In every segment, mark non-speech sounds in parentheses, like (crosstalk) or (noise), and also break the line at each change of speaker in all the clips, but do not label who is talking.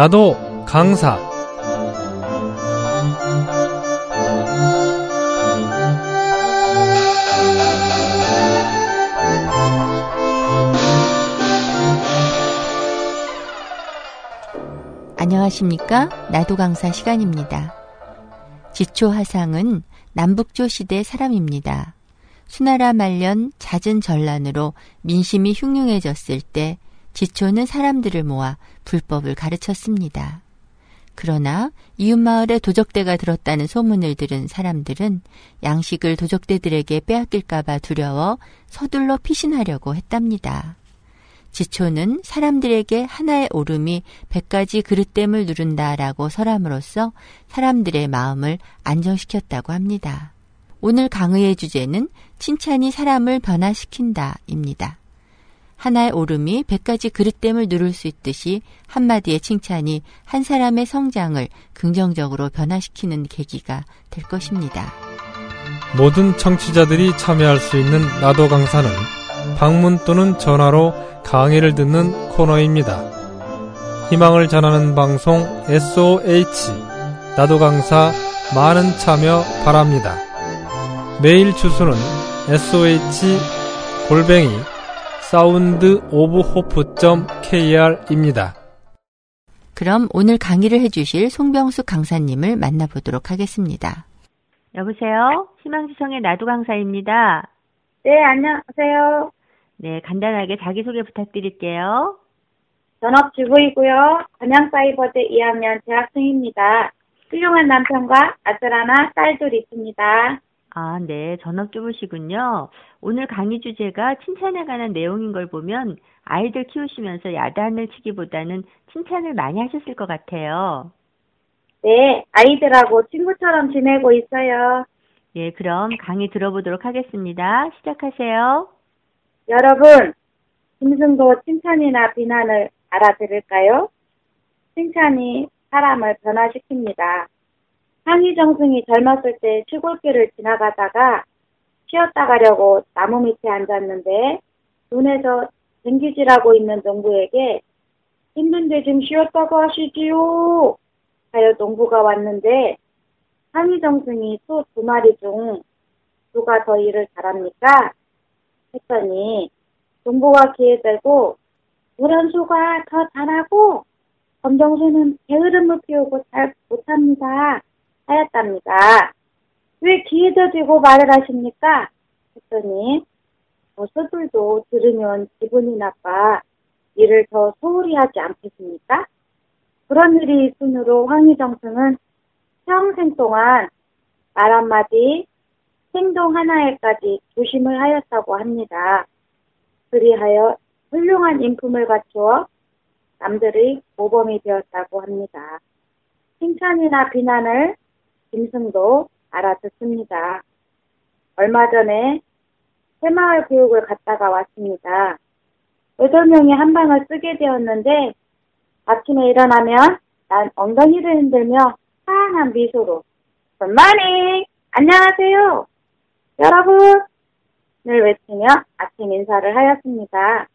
나도 강사
안녕하십니까? 나도 강사 시간입니다. 지초 화상은 남북조 시대 사람입니다. 수나라 말년 잦은 전란으로 민심이 흉흉해졌을 때 지초는 사람들을 모아 불법을 가르쳤습니다. 그러나 이웃마을에 도적대가 들었다는 소문을 들은 사람들은 양식을 도적대들에게 빼앗길까봐 두려워 서둘러 피신하려고 했답니다. 지초는 사람들에게 하나의 오름이 백가지 그릇됨을 누른다라고 설함으로써 사람들의 마음을 안정시켰다고 합니다. 오늘 강의의 주제는 칭찬이 사람을 변화시킨다입니다. 하나의 오름이 백 가지 그릇됨을 누를 수 있듯이 한마디의 칭찬이 한 사람의 성장을 긍정적으로 변화시키는 계기가 될 것입니다.
모든 청취자들이 참여할 수 있는 나도 강사는 방문 또는 전화로 강의를 듣는 코너입니다. 희망을 전하는 방송 SOH 나도 강사 많은 참여 바랍니다. 메일 주소는 SOH 골뱅이 Sound of Hope.kr입니다.
그럼 오늘 강의를 해주실 송병숙 강사님을 만나보도록 하겠습니다.
여보세요? 희망지성의 나도 강사입니다.
네, 안녕하세요.
네, 간단하게 자기소개 부탁드릴게요.
전업주부이고요. 건양사이버드 2학년 재학생입니다. 훌륭한 남편과 아들 하나, 딸둘 있습니다.
아, 네, 전업주부시군요. 오늘 강의 주제가 칭찬에 관한 내용인 걸 보면 아이들 키우시면서 야단을 치기보다는 칭찬을 많이 하셨을 것 같아요.
네, 아이들하고 친구처럼 지내고 있어요.
예, 그럼 강의 들어보도록 하겠습니다. 시작하세요.
여러분, 김승도 칭찬이나 비난을 알아들을까요? 칭찬이 사람을 변화시킵니다. 항의정승이 젊었을 때 시골길을 지나가다가 쉬었다 가려고 나무 밑에 앉았는데 눈에서 댕기질하고 있는 농부에게 힘든데 좀 쉬었다고 하시지요 하여 농부가 왔는데 항의정승이 소 두 마리 중 누가 더 일을 잘합니까? 했더니 농부가 귀에 대고 노란 소가 더 잘하고 검정소는 게으름을 피우고 잘 못합니다. 하였답니다. 왜 귀에다 대고 말을 하십니까? 했더니 버섯들도 들으면 기분이 나빠 일을 더 소홀히 하지 않겠습니까? 그런 일이 있으므로 황희정승은 평생 동안 말 한마디, 행동 하나에까지 조심을 하였다고 합니다. 그리하여 훌륭한 인품을 갖추어 남들의 모범이 되었다고 합니다. 칭찬이나 비난을 김승도 알아듣습니다. 얼마 전에 새마을 교육을 갔다가 왔습니다. 여덟 명이 한 방을 쓰게 되었는데 아침에 일어나면 난 엉덩이를 흔들며 환한 미소로 굿모닝 안녕하세요 여러분 을 외치며 아침 인사를 하였습니다.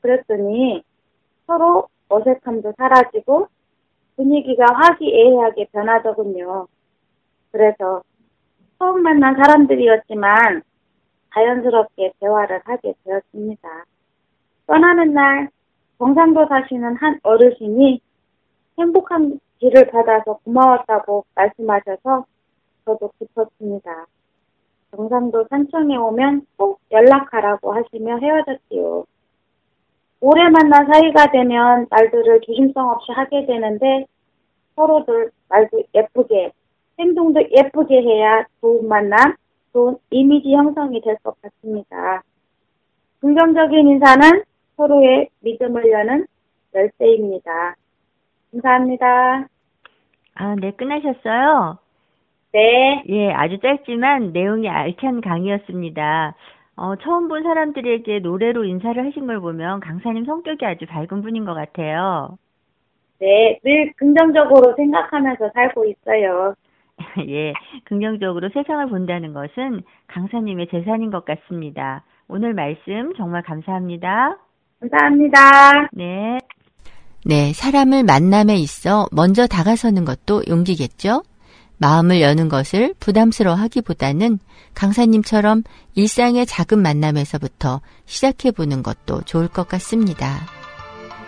그랬더니 서로 어색함도 사라지고 분위기가 화기애애하게 변하더군요. 그래서 처음 만난 사람들이었지만 자연스럽게 대화를 하게 되었습니다. 떠나는 날 경상도 사시는 한 어르신이 행복한 길을 받아서 고마웠다고 말씀하셔서 저도 기뻤습니다. 경상도 산청에 오면 꼭 연락하라고 하시며 헤어졌지요. 오래 만난 사이가 되면 말들을 조심성 없이 하게 되는데 서로들 말도 예쁘게 행동도 예쁘게 해야 좋은 만남, 좋은 이미지 형성이 될 것 같습니다. 긍정적인 인사는 서로의 믿음을 여는 열쇠입니다. 감사합니다.
아, 네, 끝나셨어요?
네.
예, 아주 짧지만 내용이 알찬 강의였습니다. 어, 처음 본 사람들에게 노래로 인사를 하신 걸 보면 강사님 성격이 아주 밝은 분인 것 같아요.
네, 늘 긍정적으로 생각하면서 살고 있어요. (laughs)
예, 긍정적으로 세상을 본다는 것은 강사님의 재산인 것 같습니다. 오늘 말씀 정말 감사합니다.
감사합니다.
네.
네, 사람을 만남에 있어 먼저 다가서는 것도 용기겠죠? 마음을 여는 것을 부담스러워 하기보다는 강사님처럼 일상의 작은 만남에서부터 시작해 보는 것도 좋을 것 같습니다.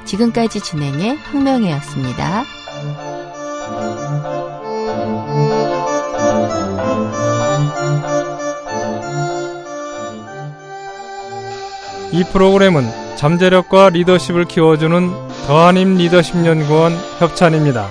지금까지 진행의 황명혜였습니다.
이 프로그램은 잠재력과 리더십을 키워주는 더한임 리더십 연구원 협찬입니다.